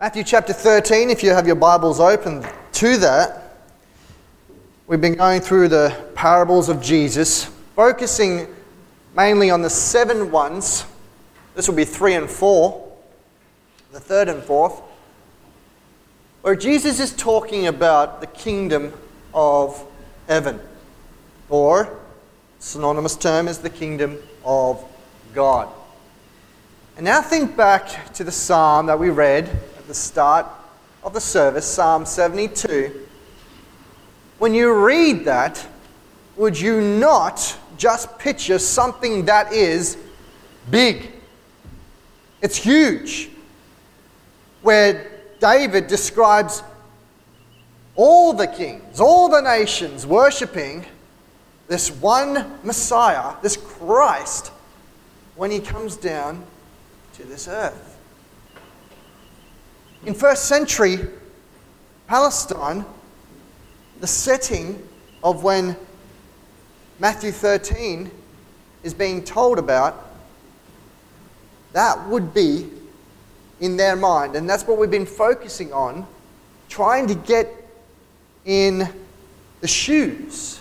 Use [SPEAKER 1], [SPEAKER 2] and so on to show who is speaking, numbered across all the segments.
[SPEAKER 1] Matthew chapter 13, if you have your Bibles open to that, we've been going through the parables of Jesus, focusing mainly on the seven ones. This will be three and four, the third and fourth, where Jesus is talking about the kingdom of heaven, or synonymous term is the kingdom of God. And now think back to the psalm that we read the start of the service, Psalm 72, when you read that, would you not just picture something that is big? It's huge. Where David describes all the kings, all the nations worshipping this one Messiah, this Christ, when he comes down to this earth. In first century Palestine, the setting of when Matthew 13 is being told about, that would be in their mind. And that's what we've been focusing on, trying to get in the shoes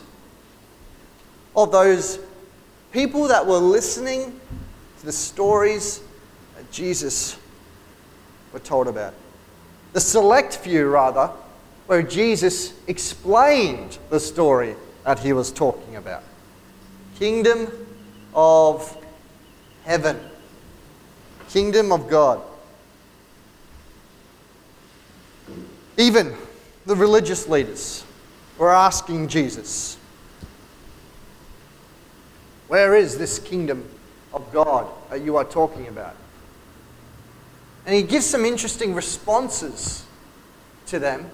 [SPEAKER 1] of those people that were listening to the stories that Jesus were told about the select few, rather, where Jesus explained the story that he was talking about. Kingdom of heaven, kingdom of God. Even the religious leaders were asking Jesus, Where is this kingdom of God that you are talking about? And he gives some interesting responses to them.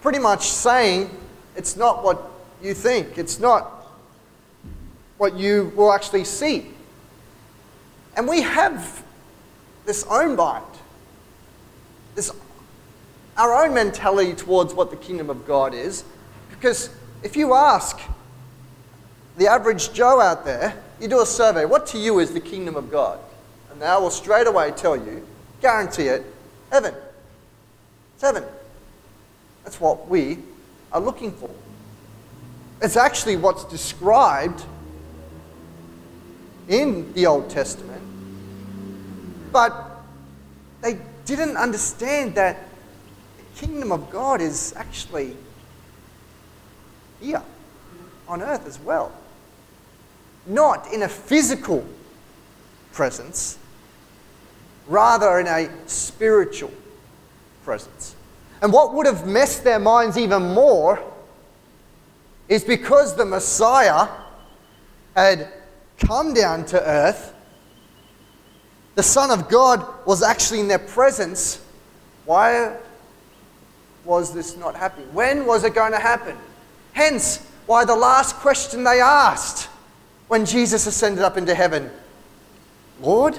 [SPEAKER 1] Pretty much saying, it's not what you think, it's not what you will actually see. And we have this own mind, this our own mentality towards what the kingdom of God is. Because if you ask the average Joe out there, you do a survey, what to you is the kingdom of God? And I will straight away tell you, guarantee it, heaven. It's heaven. That's what we are looking for. It's actually what's described in the Old Testament. But they didn't understand that the kingdom of God is actually here on earth as well. Not in a physical presence, rather in a spiritual presence. And what would have messed their minds even more is because the Messiah had come down to earth, the Son of God was actually in their presence. Why was this not happening? When was it going to happen? Hence, why the last question they asked when Jesus ascended up into heaven Lord,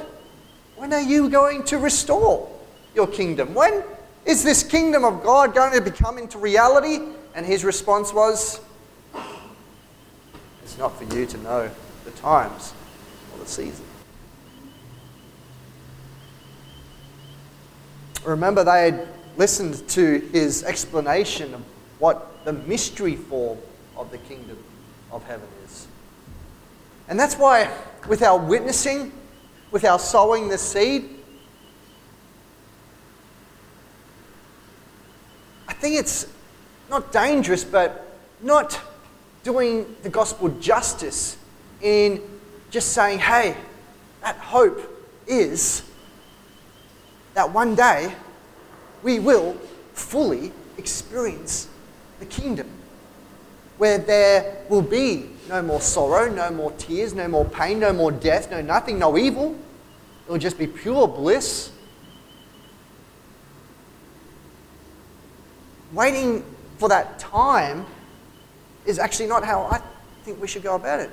[SPEAKER 1] when are you going to restore your kingdom? When is this kingdom of God going to become into reality? And his response was, It's not for you to know the times or the season. Remember, they had listened to his explanation of what the mystery form of the kingdom of heaven is. And that's why, with our witnessing, with our sowing the seed, I think it's not dangerous, but not doing the gospel justice in just saying, hey, that hope is that one day we will fully experience the kingdom where there will be no more sorrow, no more tears, no more pain, no more death, no nothing, no evil. It would just be pure bliss. Waiting for that time is actually not how I think we should go about it.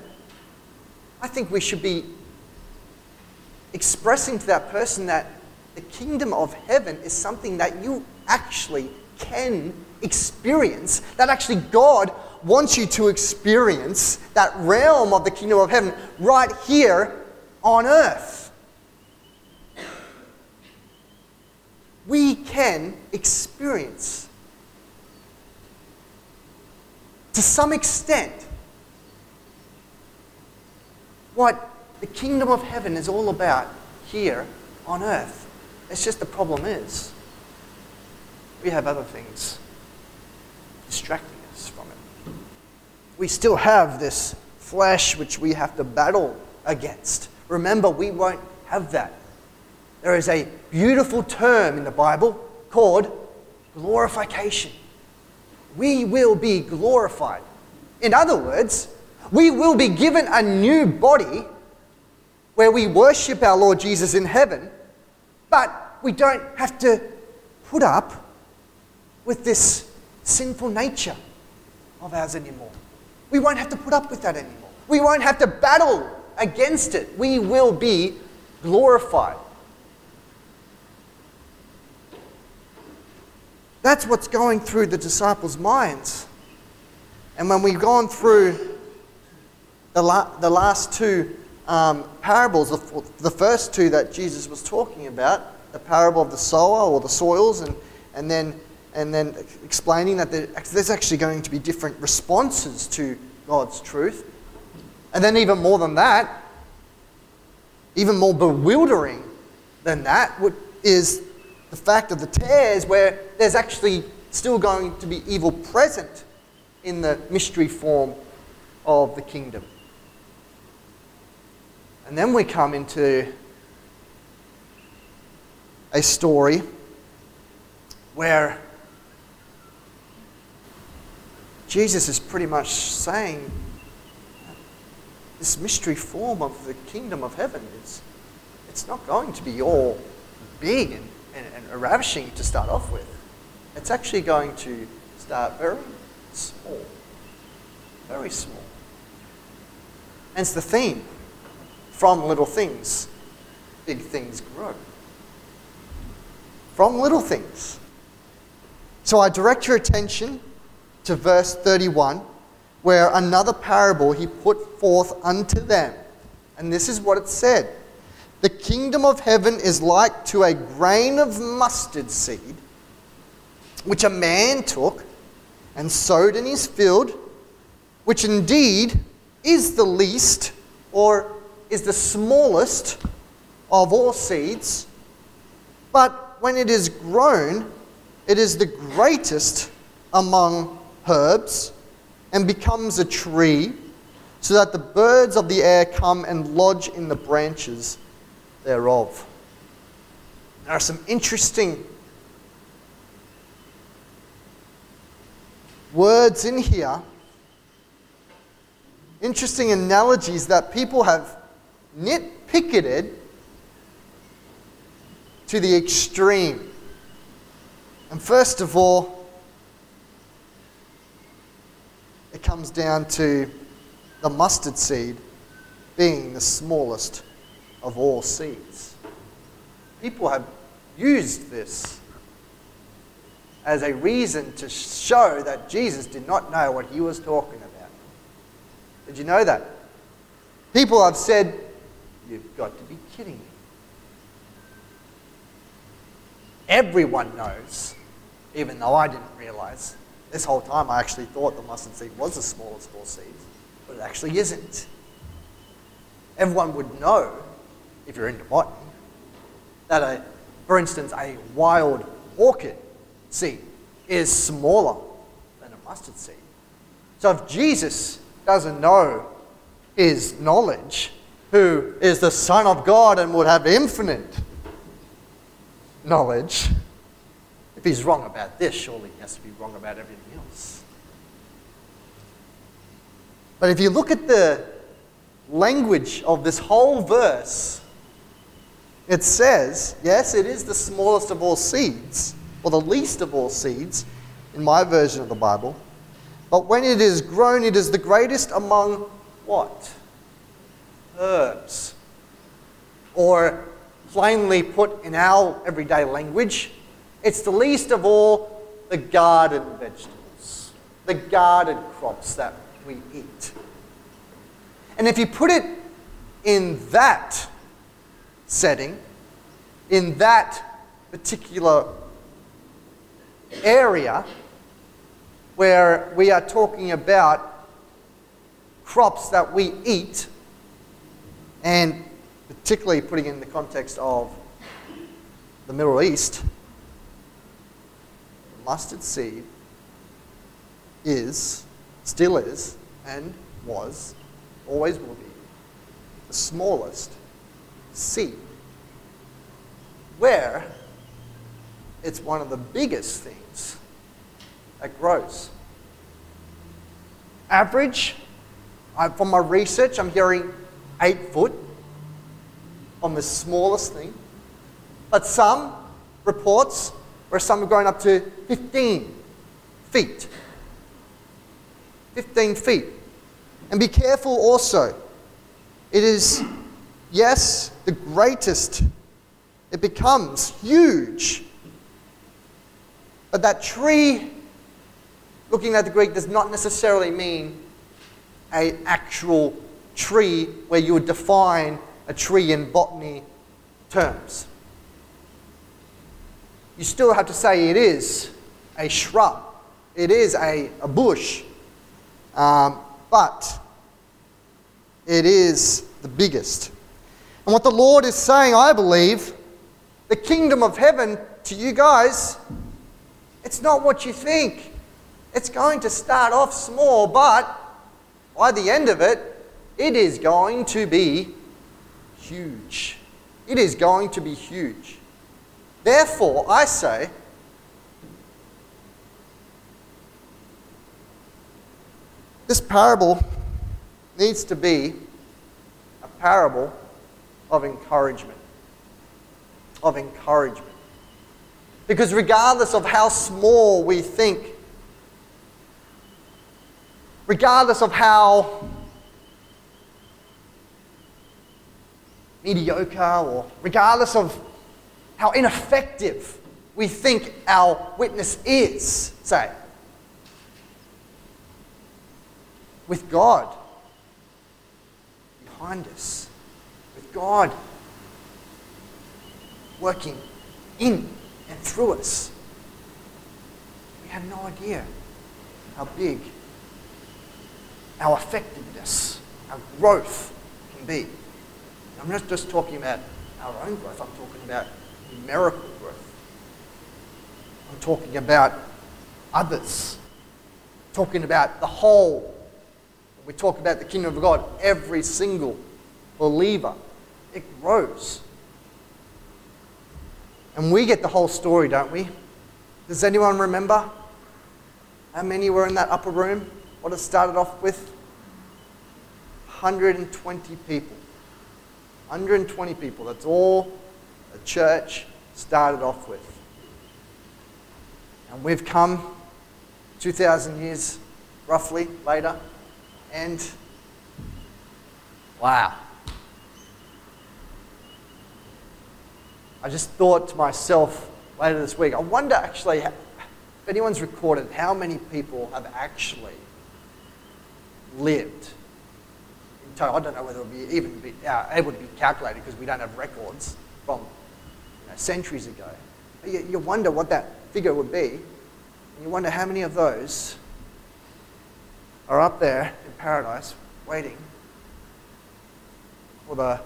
[SPEAKER 1] I think we should be expressing to that person that the kingdom of heaven is something that you actually can experience, that actually God wants you to experience that realm of the kingdom of heaven right here on earth. Can experience. To some extent, what the kingdom of heaven is all about here on earth. It's just the problem is we have other things distracting us from it. We still have this flesh which we have to battle against. Remember, we won't have that. There is a beautiful term in the Bible called glorification. We will be glorified. In other words, we will be given a new body where we worship our Lord Jesus in heaven, but we don't have to put up with this sinful nature of ours anymore. We won't have to put up with that anymore. We won't have to battle against it. We will be glorified. That's what's going through the disciples' minds. And when we've gone through the, la- the last two um, parables, the, the first two that Jesus was talking about, the parable of the sower or the soils, and, and, then, and then explaining that there's actually going to be different responses to God's truth. And then, even more than that, even more bewildering than that, is the fact of the tares, where there's actually still going to be evil present in the mystery form of the kingdom. And then we come into a story where Jesus is pretty much saying this mystery form of the kingdom of heaven is it's not going to be all big and, and, and ravishing to start off with. It's actually going to start very small. Very small. Hence the theme from little things, big things grow. From little things. So I direct your attention to verse 31, where another parable he put forth unto them. And this is what it said The kingdom of heaven is like to a grain of mustard seed, which a man took and sowed in his field, which indeed is the least or is the smallest of all seeds, but when it is grown, it is the greatest among herbs and becomes a tree, so that the birds of the air come and lodge in the branches thereof. There are some interesting words in here, interesting analogies that people have nitpicketed to the extreme. And first of all, it comes down to the mustard seed being the smallest of all seeds. People have used this as a reason to show that Jesus did not know what he was talking about. Did you know that? People have said You've got to be kidding me. Everyone knows, even though I didn't realize. This whole time I actually thought the mustard seed was the smallest of all seeds, but it actually isn't. Everyone would know, if you're into botany, that a, for instance, a wild orchid seed is smaller than a mustard seed. So if Jesus doesn't know his knowledge, who is the Son of God and would have infinite knowledge, if he's wrong about this, surely he has to be wrong about everything else. But if you look at the language of this whole verse, it says, yes, it is the smallest of all seeds, or the least of all seeds, in my version of the Bible. But when it is grown, it is the greatest among what? herbs. Or, plainly put in our everyday language, it's the least of all the garden vegetables, the garden crops that we eat. And if you put it in that setting, in that particular area where we are talking about crops that we eat, and particularly putting in the context of the Middle East, mustard seed is, still is, and was, always will be, the smallest seed. Where it's one of the biggest things that grows. Average, from my research, I'm hearing eight foot on the smallest thing. But some reports where some have grown up to 15 feet. 15 feet. And be careful also. It is, yes, the greatest. It becomes huge. But that tree, looking at the Greek, does not necessarily mean an actual tree where you would define a tree in botany terms. You still have to say it is a shrub, it is a, a bush, um, but it is the biggest. And what the Lord is saying, I believe, the kingdom of heaven to you guys, it's not what you think. It's going to start off small, but by the end of it, it is going to be huge. It is going to be huge. Therefore, I say, this parable needs to be a parable of encouragement. Of encouragement. Because regardless of how small we think, regardless of how mediocre or regardless of how ineffective we think our witness is, say, with God behind us, with God working in and through us, we have no idea how big our effectiveness, our growth can be. I'm not just talking about our own growth, I'm talking about numerical growth. I'm talking about others, talking about the whole. We talk about the kingdom of God, every single believer, it grows. And we get the whole story, don't we? Does anyone remember how many were in that upper room? What it started off with? 120 people. 120 people. That's all the church started off with. And we've come 2,000 years roughly later, and wow. I just thought to myself later this week, I wonder actually if anyone's recorded how many people have actually lived I don't know whether it will be even be, uh, able to be calculated because we don't have records from you know, centuries ago. You, you, wonder what that figure would be. And you wonder how many of those are up there in paradise waiting for the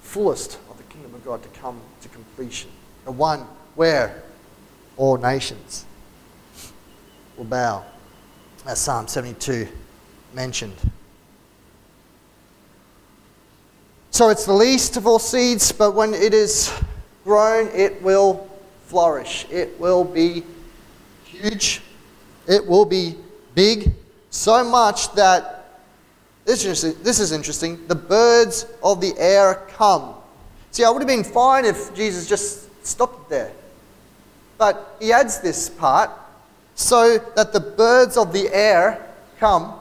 [SPEAKER 1] fullest of the kingdom of God to come to completion. The one where all nations will bow, as Psalm 72 mentioned. So it's the least of all seeds, but when it is grown, it will flourish. It will be huge. It will be big, so much that this is, this is interesting. The birds of the air come. See, I would have been fine if Jesus just stopped there. But he adds this part so that the birds of the air come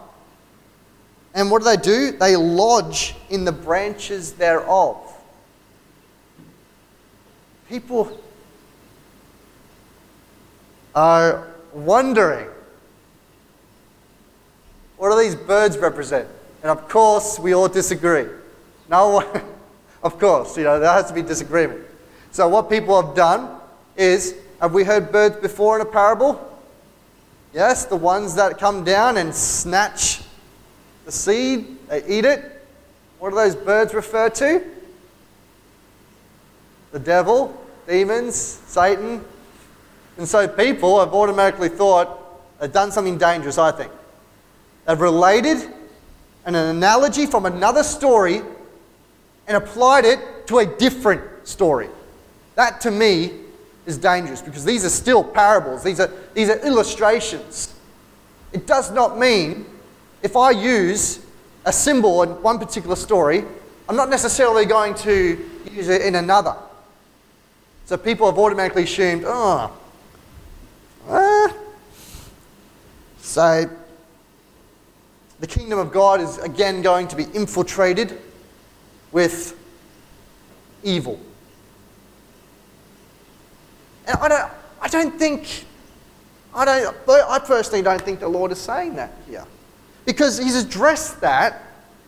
[SPEAKER 1] and what do they do? They lodge in the branches thereof. People are wondering what do these birds represent? And of course, we all disagree. No one, of course, you know, there has to be disagreement. So, what people have done is have we heard birds before in a parable? Yes, the ones that come down and snatch the seed, they eat it. What do those birds refer to? The devil, demons, Satan. And so people have automatically thought they've done something dangerous, I think. They've related an analogy from another story and applied it to a different story. That to me is dangerous because these are still parables, these are, these are illustrations. It does not mean if I use a symbol in one particular story, I'm not necessarily going to use it in another. So people have automatically assumed, oh, uh, so the kingdom of God is again going to be infiltrated with evil. And I don't, I don't think, I, don't, I personally don't think the Lord is saying that here. Because he's addressed that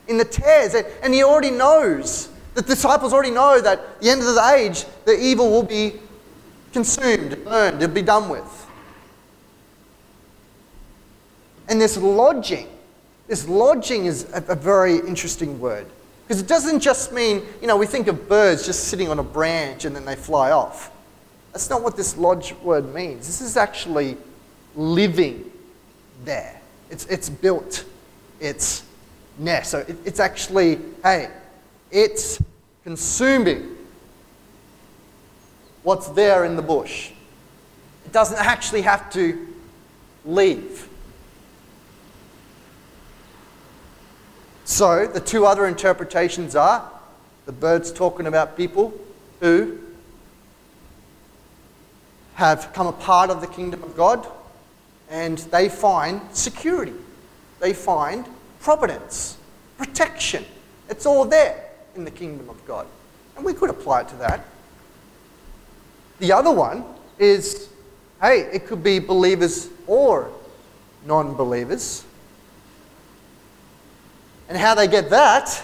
[SPEAKER 1] in the tares, and he already knows, the disciples already know that at the end of the age, the evil will be consumed, burned, it'll be done with. And this lodging, this lodging is a, a very interesting word. Because it doesn't just mean, you know, we think of birds just sitting on a branch and then they fly off. That's not what this lodge word means. This is actually living there. It's, it's built its nest. So it, it's actually, hey, it's consuming what's there in the bush. It doesn't actually have to leave. So the two other interpretations are the bird's talking about people who have come a part of the kingdom of God and they find security. They find providence, protection. It's all there in the kingdom of God. And we could apply it to that. The other one is hey, it could be believers or non believers. And how they get that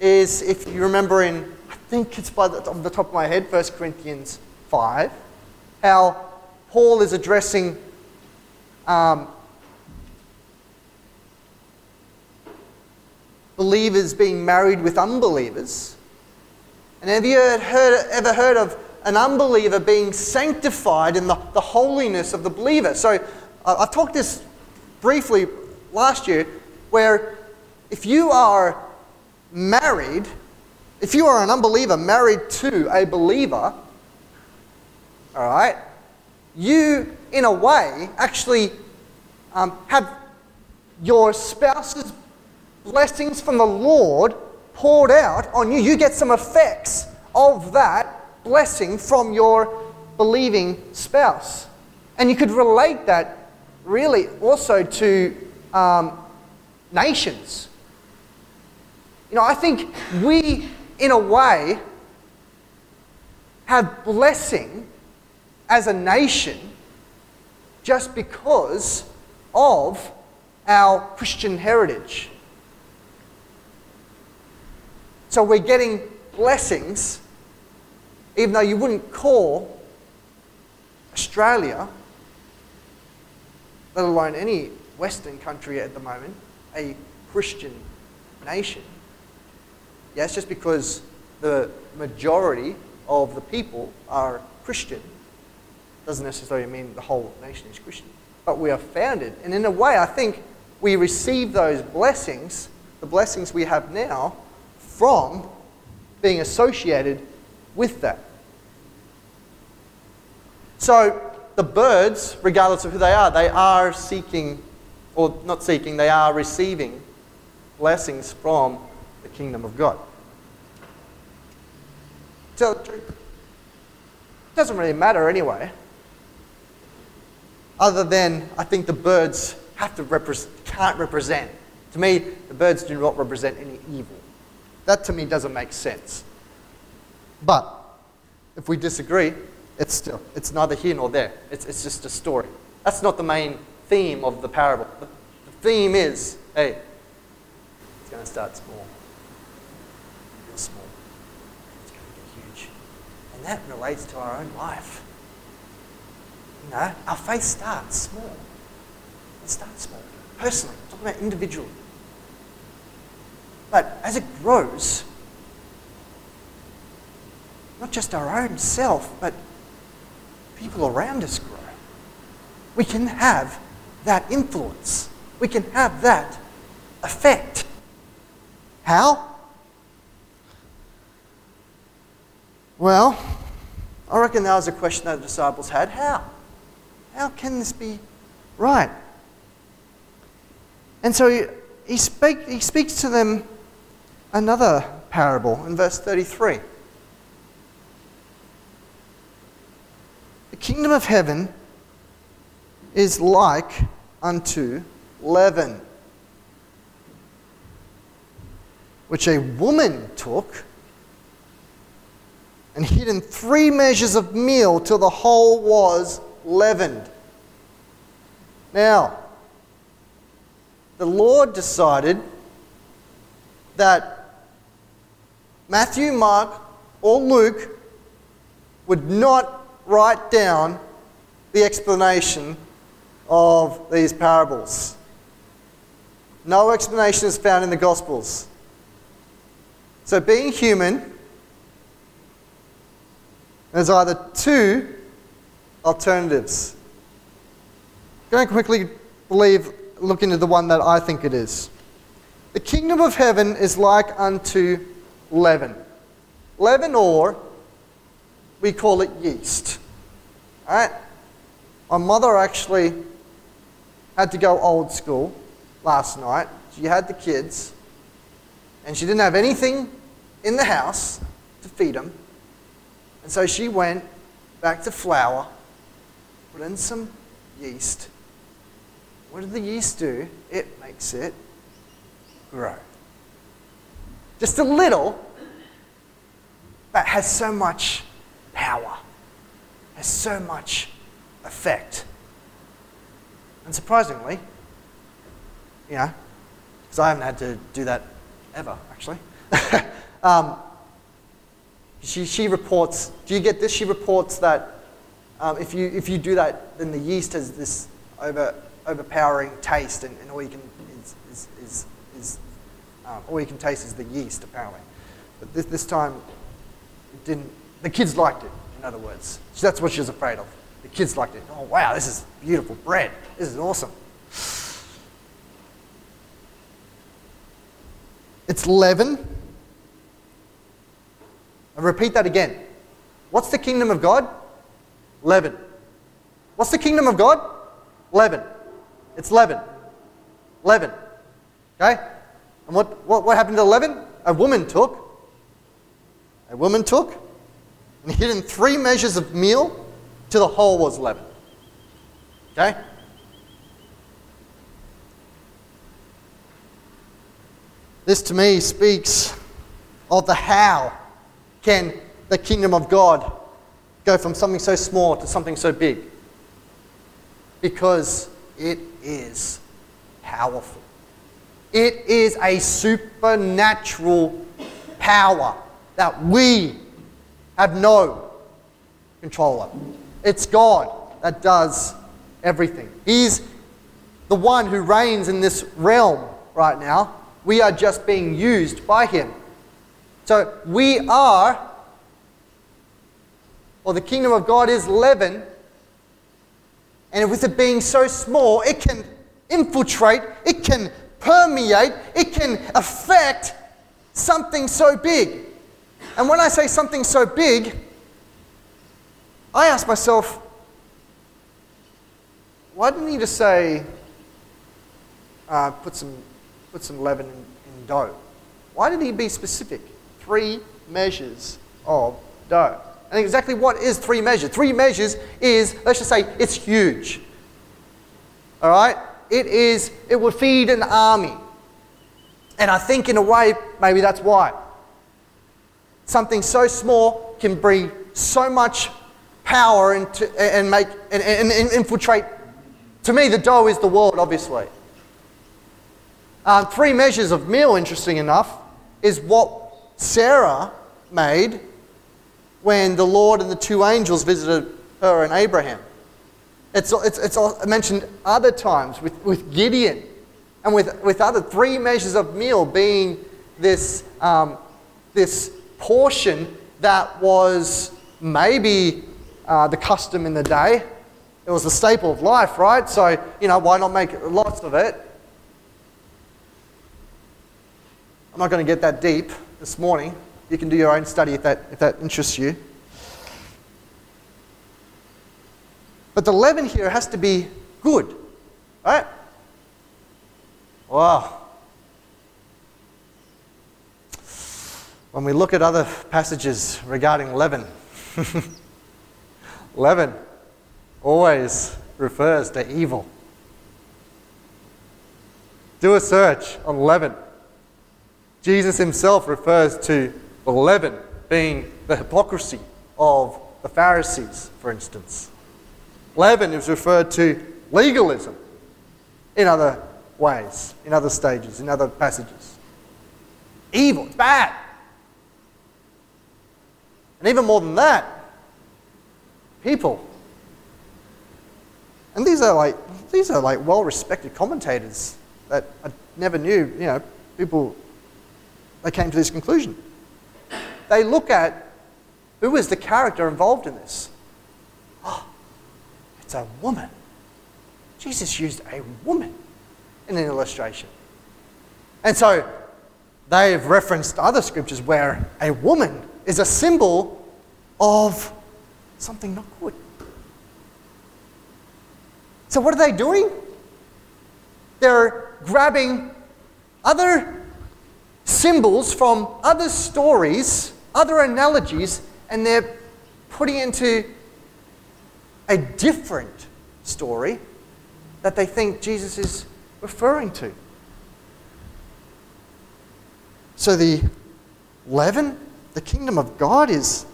[SPEAKER 1] is, if you remember in, I think it's by the, on the top of my head, 1 Corinthians 5, how Paul is addressing um, believers being married with unbelievers. And have you heard, ever heard of an unbeliever being sanctified in the, the holiness of the believer? So uh, I've talked this briefly last year, where if you are married, if you are an unbeliever married to a believer, all right, you, in a way, actually um, have your spouse's blessings from the Lord poured out on you. You get some effects of that blessing from your believing spouse. And you could relate that really also to um, nations. You know, I think we, in a way, have blessing as a nation just because of our Christian heritage. So we're getting blessings, even though you wouldn't call Australia, let alone any Western country at the moment, a Christian nation. Yes, just because the majority of the people are Christian doesn't necessarily mean the whole nation is Christian. But we are founded. And in a way, I think we receive those blessings, the blessings we have now, from being associated with that. So the birds, regardless of who they are, they are seeking, or not seeking, they are receiving blessings from the kingdom of God. Truth. It doesn't really matter anyway. Other than I think the birds have to represent, can't represent. To me, the birds do not represent any evil. That to me doesn't make sense. But if we disagree, it's still it's neither here nor there. It's, it's just a story. That's not the main theme of the parable. The, the theme is, hey, it's going to start small. Real small. It's going to get huge. And that relates to our own life. You know, our faith starts small. It starts small, personally. I'm talking about individually. But as it grows, not just our own self, but people around us grow. We can have that influence. We can have that effect. How? Well, I reckon that was a question that the disciples had. How? How can this be right? And so he, he, speak, he speaks to them another parable in verse 33. The kingdom of heaven is like unto leaven, which a woman took and hid in three measures of meal till the whole was leavened. Now, the Lord decided that Matthew, Mark, or Luke would not write down the explanation of these parables. No explanation is found in the Gospels. So, being human, there's either two alternatives. Going quickly believe, look into the one that I think it is. The kingdom of heaven is like unto leaven. Leaven, or we call it yeast. All right? My mother actually had to go old school last night. She had the kids, and she didn't have anything in the house to feed them. And so she went back to flour, put in some yeast. What did the yeast do? It makes it grow. Just a little, but has so much power, has so much effect. And surprisingly, you know, because I haven't had to do that ever, actually. um, she, she reports, do you get this? She reports that um, if, you, if you do that, then the yeast has this over, overpowering taste, and, and all you can is, is, is, is um, all you can taste is the yeast, apparently. But this, this time, it didn't. The kids liked it. In other words, so that's what she was afraid of. The kids liked it. Oh wow, this is beautiful bread. This is awesome. It's leaven Repeat that again. What's the kingdom of God? Leaven. What's the kingdom of God? Leaven. It's leaven. Leaven. Okay? And what, what, what happened to leaven? A woman took. A woman took and hid in three measures of meal till the whole was leaven. Okay? This to me speaks of the how can the kingdom of God go from something so small to something so big? Because it is powerful. It is a supernatural power that we have no control of. It's God that does everything. He's the one who reigns in this realm right now. We are just being used by Him. So we are, or the kingdom of God is leaven, and with it being so small, it can infiltrate, it can permeate, it can affect something so big. And when I say something so big, I ask myself, why didn't he just say, uh, put, some, put some leaven in, in dough? Why did he be specific? Three measures of dough. And exactly what is three measures? Three measures is, let's just say, it's huge. All right? It is, it would feed an army. And I think in a way, maybe that's why. Something so small can bring so much power into, and make and, and, and infiltrate. To me, the dough is the world, obviously. Um, three measures of meal, interesting enough, is what Sarah made when the Lord and the two angels visited her and Abraham. It's, it's, it's mentioned other times with, with Gideon and with, with other three measures of meal being this, um, this portion that was maybe uh, the custom in the day. It was the staple of life, right? So, you know, why not make lots of it? I'm not going to get that deep this morning. You can do your own study if that, if that interests you. But the leaven here has to be good, right? Wow. When we look at other passages regarding leaven, leaven always refers to evil. Do a search on leaven. Jesus himself refers to the leaven being the hypocrisy of the Pharisees, for instance. Leaven is referred to legalism in other ways, in other stages, in other passages. Evil, it's bad. And even more than that, people. And these are like these are like well-respected commentators that I never knew, you know, people they came to this conclusion. They look at who is the character involved in this. Oh, it's a woman. Jesus used a woman in an illustration. And so they've referenced other scriptures where a woman is a symbol of something not good. So, what are they doing? They're grabbing other symbols from other stories, other analogies, and they're putting into a different story that they think Jesus is referring to. So the leaven, the kingdom of God is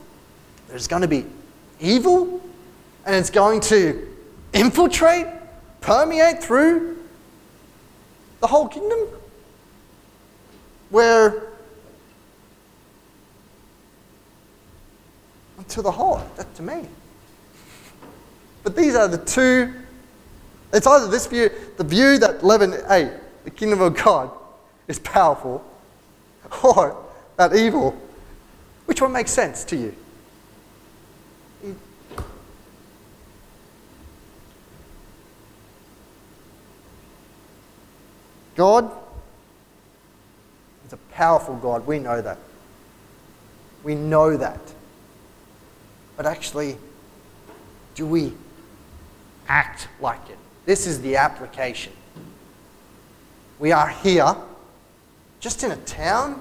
[SPEAKER 1] there's going to be evil and it's going to infiltrate, permeate through the whole kingdom where to the heart. that to me. But these are the two. It's either this view, the view that leaven, hey, the kingdom of God is powerful, or that evil. Which one makes sense to you? God powerful God. We know that. We know that. But actually, do we act like it. This is the application. We are here, just in a town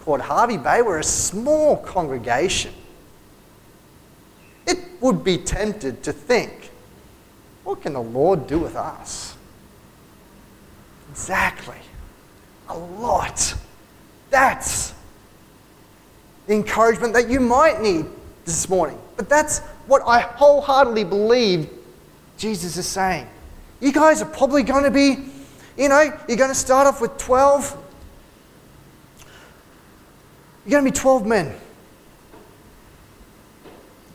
[SPEAKER 1] called Hervey Bay. We're a small congregation. It would be tempted to think, what can the Lord do with us? Exactly. A lot. That's the encouragement that you might need this morning. But that's what I wholeheartedly believe Jesus is saying. You guys are probably going to be, you know, you're going to start off with 12. You're going to be 12 men. You're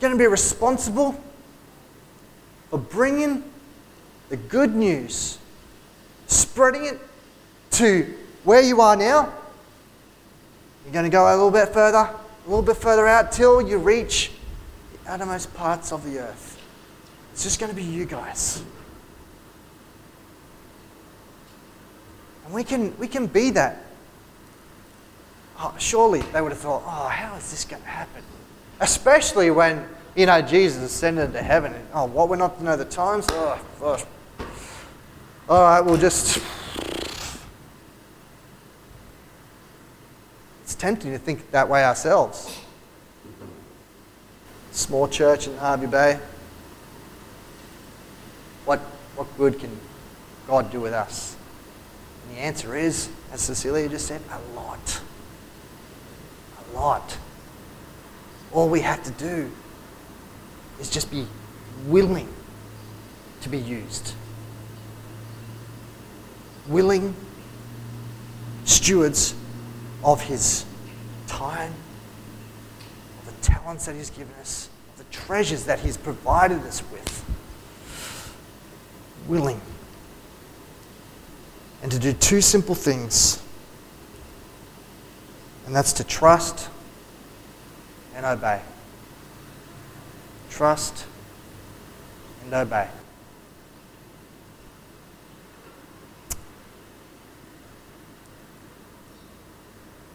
[SPEAKER 1] going to be responsible for bringing the good news, spreading it to where you are now. You're going to go a little bit further, a little bit further out till you reach the outermost parts of the earth. It's just going to be you guys. And we can, we can be that. Oh, surely they would have thought, oh, how is this going to happen? Especially when, you know, Jesus ascended to heaven. And, oh, what, we're not to know the times? Oh, gosh. All right, we'll just. Tempting to think that way ourselves. Small church in Hervey Bay. What, what good can God do with us? And the answer is, as Cecilia just said, a lot. A lot. All we have to do is just be willing to be used. Willing stewards of his time, of the talents that he's given us, of the treasures that he's provided us with. willing. And to do two simple things, and that's to trust and obey. Trust and obey.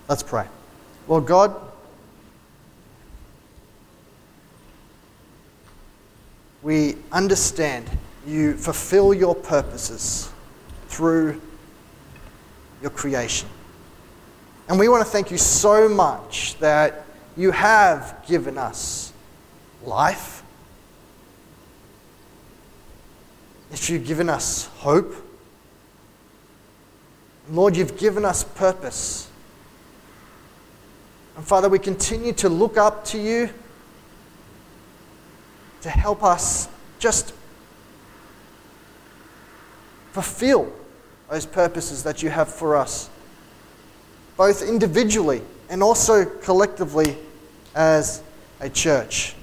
[SPEAKER 1] Let's pray. Lord God, we understand you fulfill your purposes through your creation. And we want to thank you so much that you have given us life, that you've given us hope. Lord, you've given us purpose. And Father, we continue to look up to you to help us just fulfill those purposes that you have for us, both individually and also collectively as a church.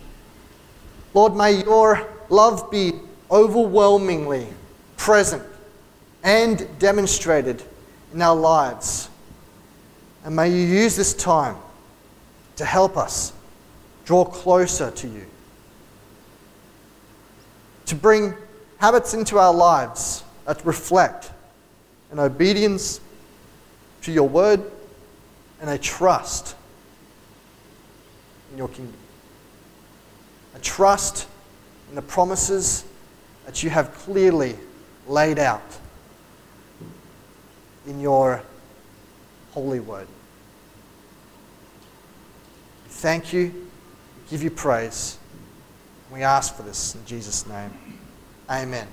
[SPEAKER 1] Lord, may your love be overwhelmingly present and demonstrated in our lives. And may you use this time to help us draw closer to you, to bring habits into our lives that reflect an obedience to your word and a trust in your kingdom. A trust in the promises that you have clearly laid out in your holy word thank you, give you praise. We ask for this in Jesus' name. Amen.